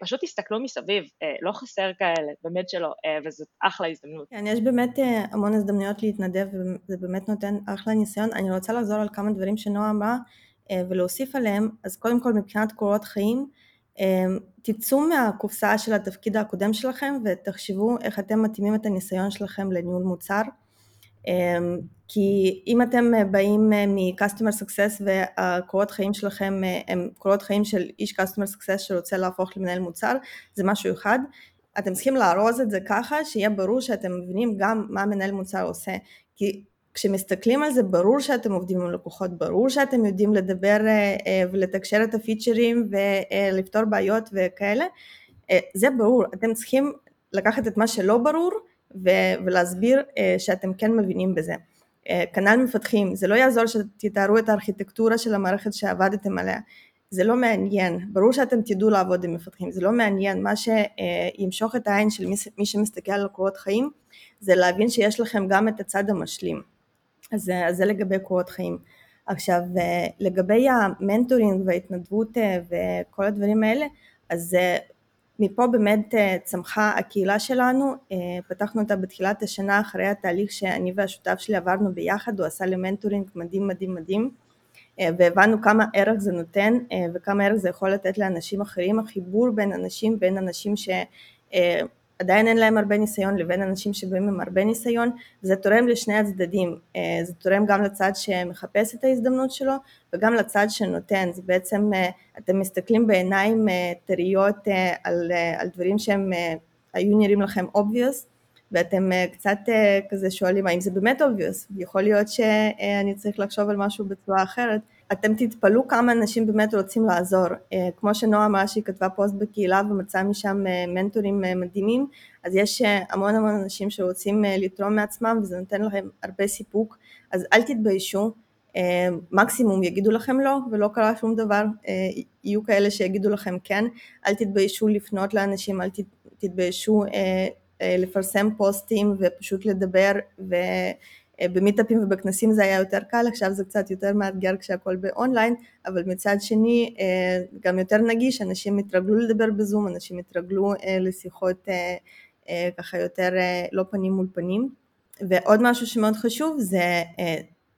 פשוט תסתכלו מסביב, לא חסר כאלה, באמת שלא, וזאת אחלה הזדמנות. כן, יש באמת המון הזדמנויות להתנדב וזה באמת נותן אחלה ניסיון. אני רוצה לחזור על כמה דברים שנועה אמרה ולהוסיף עליהם, אז קודם כל מבחינת קורות חיים, uh, תצאו מהקופסה של התפקיד הקודם שלכם ותחשבו איך אתם מתאימים את הניסיון שלכם לניהול מוצר. אמ, כי אם אתם אה, באים אה, מ-customer success והקורות חיים שלכם אה, הם קורות חיים של איש customer success שרוצה להפוך למנהל מוצר, זה משהו אחד. אתם צריכים לארוז את זה ככה שיהיה ברור שאתם מבינים גם מה מנהל מוצר עושה. כי כשמסתכלים על זה ברור שאתם עובדים עם לקוחות, ברור שאתם יודעים לדבר ולתקשר את הפיצ'רים ולפתור בעיות וכאלה, זה ברור, אתם צריכים לקחת את מה שלא ברור ולהסביר שאתם כן מבינים בזה. כנ"ל מפתחים, זה לא יעזור שתתארו את הארכיטקטורה של המערכת שעבדתם עליה, זה לא מעניין, ברור שאתם תדעו לעבוד עם מפתחים, זה לא מעניין, מה שימשוך את העין של מי, שמסתכל על קורות חיים זה להבין שיש לכם גם את הצד המשלים, אז, אז זה לגבי קורות חיים. עכשיו לגבי המנטורינג וההתנדבות וכל הדברים האלה, אז מפה באמת אה, צמחה הקהילה שלנו, אה, פתחנו אותה בתחילת השנה אחרי התהליך שאני והשותף שלי עברנו ביחד, הוא עשה לי מנטורינג מדהים מדהים מדהים אה, והבנו כמה ערך זה נותן וכמה ערך זה יכול לתת לאנשים אחרים, החיבור בין אנשים, בין אנשים ש... עדיין אין להם הרבה ניסיון לבין אנשים שבאים עם הרבה ניסיון וזה תורם לשני הצדדים, אה, זה תורם גם לצד שמחפש את ההזדמנות שלו וגם לצד שנותן, זה בעצם אה, אתם מסתכלים בעיניים אה, טריות על, על דברים שהם היו נראים לכם obvious ואתם קצת כזה שואלים האם זה באמת obvious, יכול להיות שאני צריך לחשוב על משהו בצורה אחרת אתם תתפלאו כמה אנשים באמת רוצים לעזור. אה, כמו שנועה אמרה שהיא כתבה פוסט בקהילה ומצאה משם אה, מנטורים אה, מדהימים, אז יש המון המון אנשים שרוצים לתרום מעצמם וזה נותן לכם הרבה סיפוק, אז אל תתביישו, מקסימום יגידו לכם לא ולא קרה שום דבר, יהיו כאלה שיגידו לכם כן, אל תתביישו לפנות לאנשים, אל תתביישו לפרסם פוסטים ופשוט לדבר ו... אה, במיטאפים ובכנסים זה היה יותר קל, עכשיו זה קצת יותר מאתגר כשהכל באונליין, אבל מצד שני אה, גם יותר נגיש, אנשים התרגלו לדבר בזום, אנשים התרגלו אה, לשיחות ככה יותר לא פנים מול פנים. ועוד משהו שמאוד חשוב זה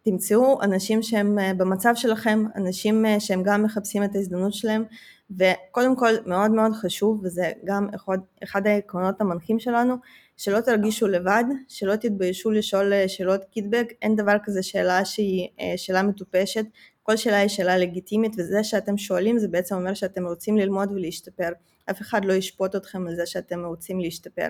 תמצאו אנשים שהם במצב שלכם, אנשים שהם גם מחפשים את ההזדמנות שלהם, וקודם כל מאוד מאוד חשוב, וזה גם אחד, אחד העקרונות המנחים שלנו, שלא תרגישו לבד, שלא תתביישו לשאול אה, שאלות קיטבק, אין דבר כזה שאלה שהיא אה, שאלה מטופשת, כל שאלה היא שאלה לגיטימית וזה שאתם שואלים זה בעצם אומר שאתם רוצים ללמוד ולהשתפר, אף אחד לא ישפוט אתכם על זה שאתם רוצים להשתפר.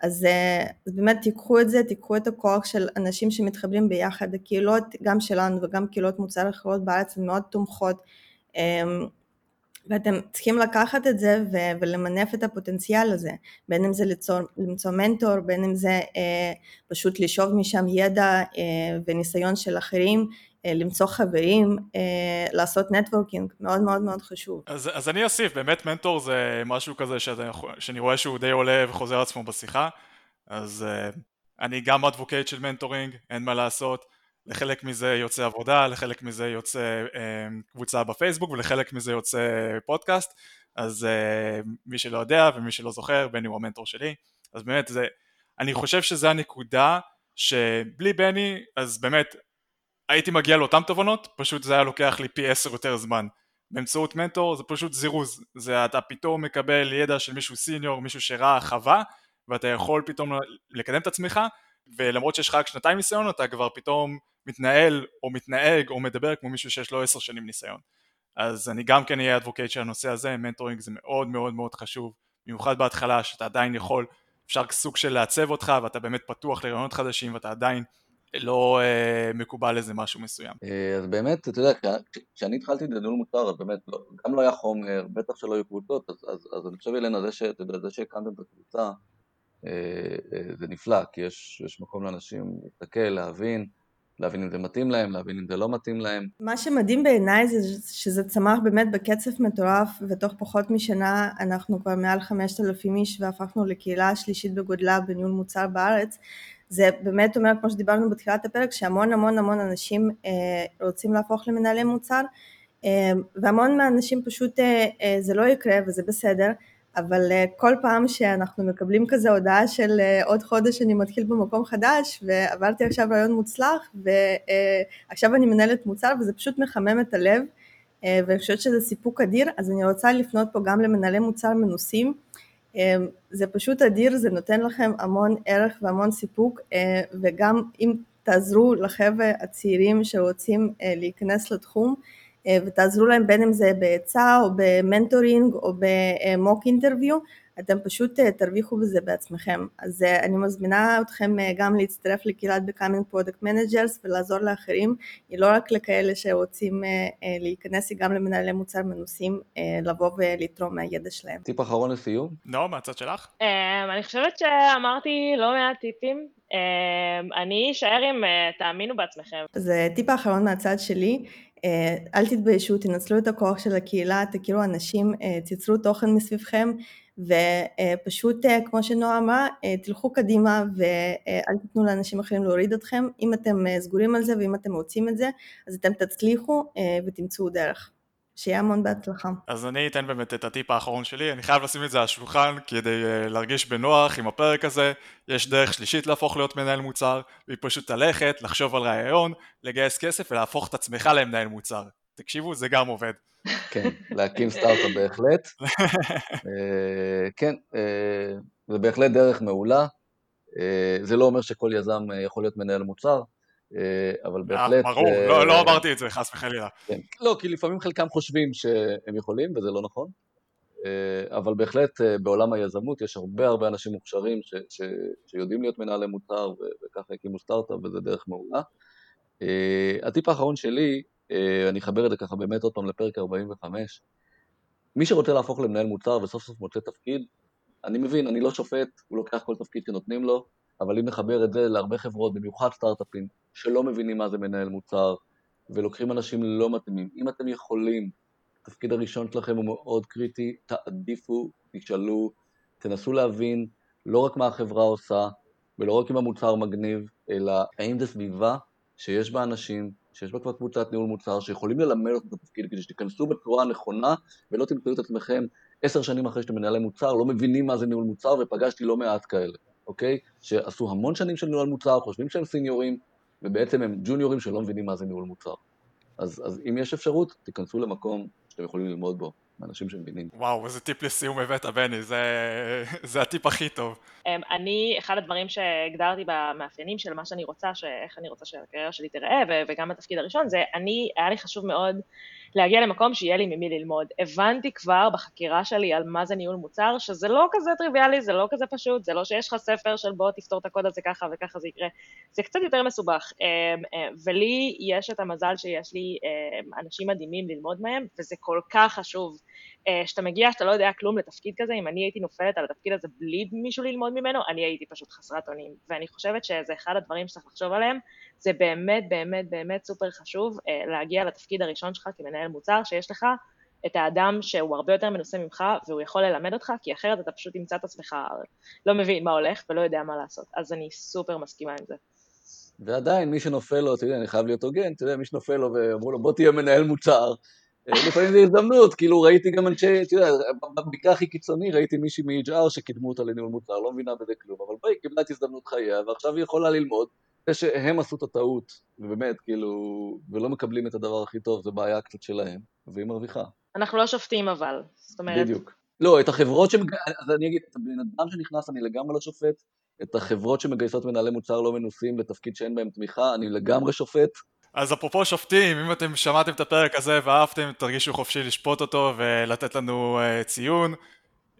אז, אה, אז באמת תיקחו את זה, תיקחו את הכוח של אנשים שמתחברים ביחד, הקהילות גם שלנו וגם קהילות מוצר אחרות בארץ הן מאוד תומכות. אמ, ואתם צריכים לקחת את זה ו- ולמנף את הפוטנציאל הזה, בין אם זה ליצור, למצוא מנטור, בין אם זה אה, פשוט לשאוב משם ידע אה, וניסיון של אחרים, אה, למצוא חברים, אה, לעשות נטוורקינג, מאוד מאוד מאוד חשוב. אז, אז אני אוסיף, באמת מנטור זה משהו כזה שאתה, שאני רואה שהוא די עולה וחוזר עצמו בשיחה, אז אה, אני גם advocate של mentoring, אין מה לעשות. לחלק מזה יוצא עבודה, לחלק מזה יוצא אה, קבוצה בפייסבוק ולחלק מזה יוצא פודקאסט, אז אה, מי שלא יודע ומי שלא זוכר, בני הוא המנטור שלי, אז באמת זה, אני חושב שזה הנקודה שבלי בני, אז באמת הייתי מגיע לאותן תובנות, פשוט זה היה לוקח לי פי עשר יותר זמן. באמצעות מנטור זה פשוט זירוז, זה אתה פתאום מקבל ידע של מישהו senior, מישהו שראה, חווה, ואתה יכול פתאום לקדם את עצמך, ולמרות שיש לך רק שנתיים ניסיון אתה כבר פתאום מתנהל או מתנהג או מדבר כמו מישהו שיש לו עשר שנים ניסיון. אז אני גם כן אהיה advocate של הנושא הזה, mentoring זה מאוד מאוד מאוד חשוב, במיוחד בהתחלה שאתה עדיין יכול, אפשר סוג של לעצב אותך ואתה באמת פתוח לרעיונות חדשים ואתה עדיין לא uh, מקובל איזה משהו מסוים. אז באמת, אתה יודע, כשאני התחלתי את ניהול מוצר, אז באמת, לא, גם לא היה חומר, בטח שלא היו קבוצות, אז, אז, אז אני חושב, אלנה, זה, שהקמתם את הקבוצה, זה נפלא, כי יש, יש מקום לאנשים להסתכל, להבין, להבין אם זה מתאים להם, להבין אם זה לא מתאים להם. מה שמדהים בעיניי זה שזה צמח באמת בקצב מטורף, ותוך פחות משנה אנחנו כבר מעל 5,000 איש והפכנו לקהילה השלישית בגודלה בניהול מוצר בארץ. זה באמת אומר, כמו שדיברנו בתחילת הפרק, שהמון המון המון אנשים אה, רוצים להפוך למנהלי מוצר, אה, והמון מהאנשים פשוט אה, אה, זה לא יקרה וזה בסדר. אבל uh, כל פעם שאנחנו מקבלים כזה הודעה של uh, עוד חודש אני מתחיל במקום חדש ועברתי עכשיו רעיון מוצלח ועכשיו uh, אני מנהלת מוצר וזה פשוט מחמם את הלב uh, ואני חושבת שזה סיפוק אדיר אז אני רוצה לפנות פה גם למנהלי מוצר מנוסים. uh, זה פשוט אדיר זה נותן לכם המון ערך והמון סיפוק uh, וגם אם תעזרו לחבר'ה הצעירים שרוצים uh, להיכנס לתחום אה, ותעזרו להם בין אם זה בעצה או במנטורינג או במוק אינטרוויו, אתם פשוט אה, תרוויחו בזה בעצמכם. אז אה, אני מזמינה אתכם גם להצטרף לקהילת Becoming Product Managers ולעזור לאחרים, היא לא רק לכאלה שרוצים להיכנס, היא גם למנהלי מוצר מנוסים לבוא ולתרום מהידע שלהם. טיפ אחרון לסיום? לא, מהצד שלך? אני חושבת שאמרתי לא מעט טיפים. אני אשאר עם תאמינו בעצמכם. זה טיפ האחרון מהצד שלי. אה, אל תתביישו, תנצלו את הכוח של הקהילה, תכירו אנשים, אה, תיצרו תוכן מסביבכם ופשוט אה, כמו שנועה אמרה, תלכו קדימה ואל תיתנו לאנשים אחרים להוריד אתכם, אם אתם סגורים על זה ואם אתם רוצים את זה, אז אתם תצליחו ותמצאו דרך. שיהיה המון בהצלחה. אז אני אתן באמת את הטיפ האחרון שלי, אני חייב לשים את זה על השולחן כדי uh, להרגיש בנוח עם הפרק הזה, יש דרך שלישית להפוך להיות מנהל מוצר, והיא פשוט ללכת, לחשוב על רעיון, לגייס כסף ולהפוך את עצמך למנהל מוצר. תקשיבו, זה גם עובד. כן, להקים סטארט-אפ בהחלט. uh, [laughs] כן, uh, זה בהחלט דרך מעולה. זה לא אומר שכל יזם יכול להיות מנהל מוצר, אה, אבל בהחלט... ברור, אה, לא, לא אמרתי את זה, חס וחלילה. כן. לא, כי לפעמים חלקם חושבים שהם יכולים, וזה לא נכון. אה, אבל בהחלט בעולם היזמות יש הרבה הרבה אנשים מוכשרים ש, ש, שיודעים להיות מנהלי מוצר וככה הקימו סטארט-אפ וזה דרך מעולה. הטיפ האחרון שלי, אני אחבר את זה ככה באמת עוד פעם לפרק 45, מי שרוצה להפוך למנהל מוצר וסוף סוף מוצא תפקיד, אני מבין, אני לא שופט, הוא לוקח כל תפקיד שנותנים לו, אבל אם נחבר את זה להרבה חברות, במיוחד סטארט-אפים, שלא מבינים מה זה מנהל מוצר, ולוקחים אנשים לא מתאימים, אם אתם יכולים, התפקיד הראשון שלכם הוא מאוד קריטי, תעדיפו, תשאלו, תנסו להבין לא רק מה החברה עושה, ולא רק אם המוצר מגניב, אלא האם זו סביבה שיש בה אנשים, שיש בה כבר קבוצת ניהול מוצר, שיכולים ללמד אותם את התפקיד כדי שתיכנסו בצורה הנכונה, ולא תמצאו את עצמכם עשר שנים אחרי שאתם מנהלי מוצר, לא מבינים מה זה ניהול מוצר, ופגשתי לא מעט כאלה. אוקיי? שעשו המון שנים של ניהול מוצר, חושבים שהם סיניורים, ובעצם הם ג'וניורים שלא מבינים מה זה ניהול מוצר. אז, אז אם יש אפשרות, תיכנסו למקום שאתם יכולים ללמוד בו, מאנשים שמבינים. וואו, איזה טיפ לסיום הבאת, בני, זה, זה הטיפ הכי טוב. אמ, אני, אחד הדברים שהגדרתי במאפיינים של מה שאני רוצה, איך אני רוצה שהקריירה שלי תיראה, וגם התפקיד הראשון, זה אני, היה לי חשוב מאוד להגיע למקום שיהיה לי ממי ללמוד. הבנתי כבר בחקירה שלי על מה זה ניהול מוצר, שזה לא כזה טריוויאלי, זה לא כזה פשוט, זה לא שיש לך ספר של בוא תפתור את הקוד הזה ככה וככה זה יקרה, זה קצת יותר מסובך. אמ, אמ, ולי יש את המזל שיש לי אנשים מדהימים ללמוד מהם, וזה כל כך חשוב. אה, שאתה מגיע, שאתה לא יודע כלום לתפקיד כזה, אם אני הייתי נופלת על התפקיד הזה בלי מישהו ללמוד ממנו, אני הייתי פשוט חסרת אונים. ואני חושבת שזה אחד הדברים שצריך לחשוב עליהם, זה באמת באמת באמת סופר חשוב אה, להגיע לתפקיד הראשון שלך כמנהל מוצר, שיש לך את האדם שהוא הרבה יותר מנוסה ממך והוא יכול ללמד אותך, כי אחרת אתה פשוט תמצא את עצמך לא מבין מה הולך ולא יודע מה לעשות. אז אני סופר מסכימה עם זה. ועדיין, מי שנופל לו, אתה יודע, אני חייב להיות הוגן, אתה יודע, מי שנופל לו ואמרו לו, בוא תהיה מנהל מוצר, לפעמים זו הזדמנות, כאילו ראיתי גם אנשי, אתה יודע, במקרה הכי קיצוני ראיתי מישהי מ-HR שקידמו אותה לניהול מוצר, לא מבינה בזה כלום, אבל בואי, קיבלה את הזדמנות חייה, ועכשיו היא יכולה ללמוד, זה שהם עשו את הטעות, ובאמת, כאילו, ולא מקבלים את הדבר הכי טוב, זו בעיה קצת שלהם, והיא מרוויחה. אנחנו לא שופטים אבל, זאת אומרת... בדיוק. לא, את החברות שמג... אז אני אגיד, את הבן אדם שנכנס אני לגמרי לא שופט, את החברות שמגייסות מנהלי מוצר לא מנוסים לתפקיד שאין בהם תמיכה, אני לגמרי שופט. אז אפרופו שופטים, אם אתם שמעתם את הפרק הזה ואהבתם, תרגישו חופשי לשפוט אותו ולתת לנו uh, ציון.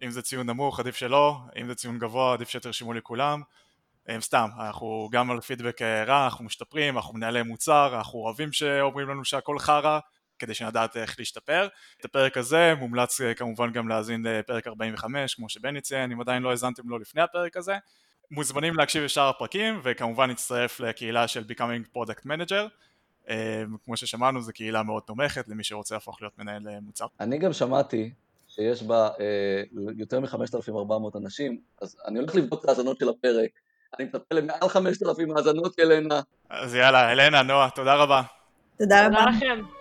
אם זה ציון נמוך, עדיף שלא, אם זה ציון גבוה, עדיף שתרשמו לכולם. סתם, אנחנו גם על פידבק רע, אנחנו משתפרים, אנחנו מנהלי מוצר, אנחנו אוהבים שאומרים לנו שהכל חרא, כדי שנדעת איך להשתפר. את הפרק הזה מומלץ כמובן גם להאזין לפרק 45, כמו שבני ציין, אם עדיין לא האזנתם לו לפני הפרק הזה. מוזמנים להקשיב לשאר הפרקים, וכמובן להצטרף לקהילה של Becoming Product Manager. כמו ששמענו, זו קהילה מאוד תומכת למי שרוצה להפוך להיות מנהל מוצר. אני גם שמעתי שיש בה אה, יותר מ-5,400 אנשים, אז אני הולך לבדוק את ההאזנות של הפרק. אני מצפה למעל 5,000 האזנות, ילנה. אז יאללה, אלנה, נועה, תודה רבה. תודה רבה. תודה לכם.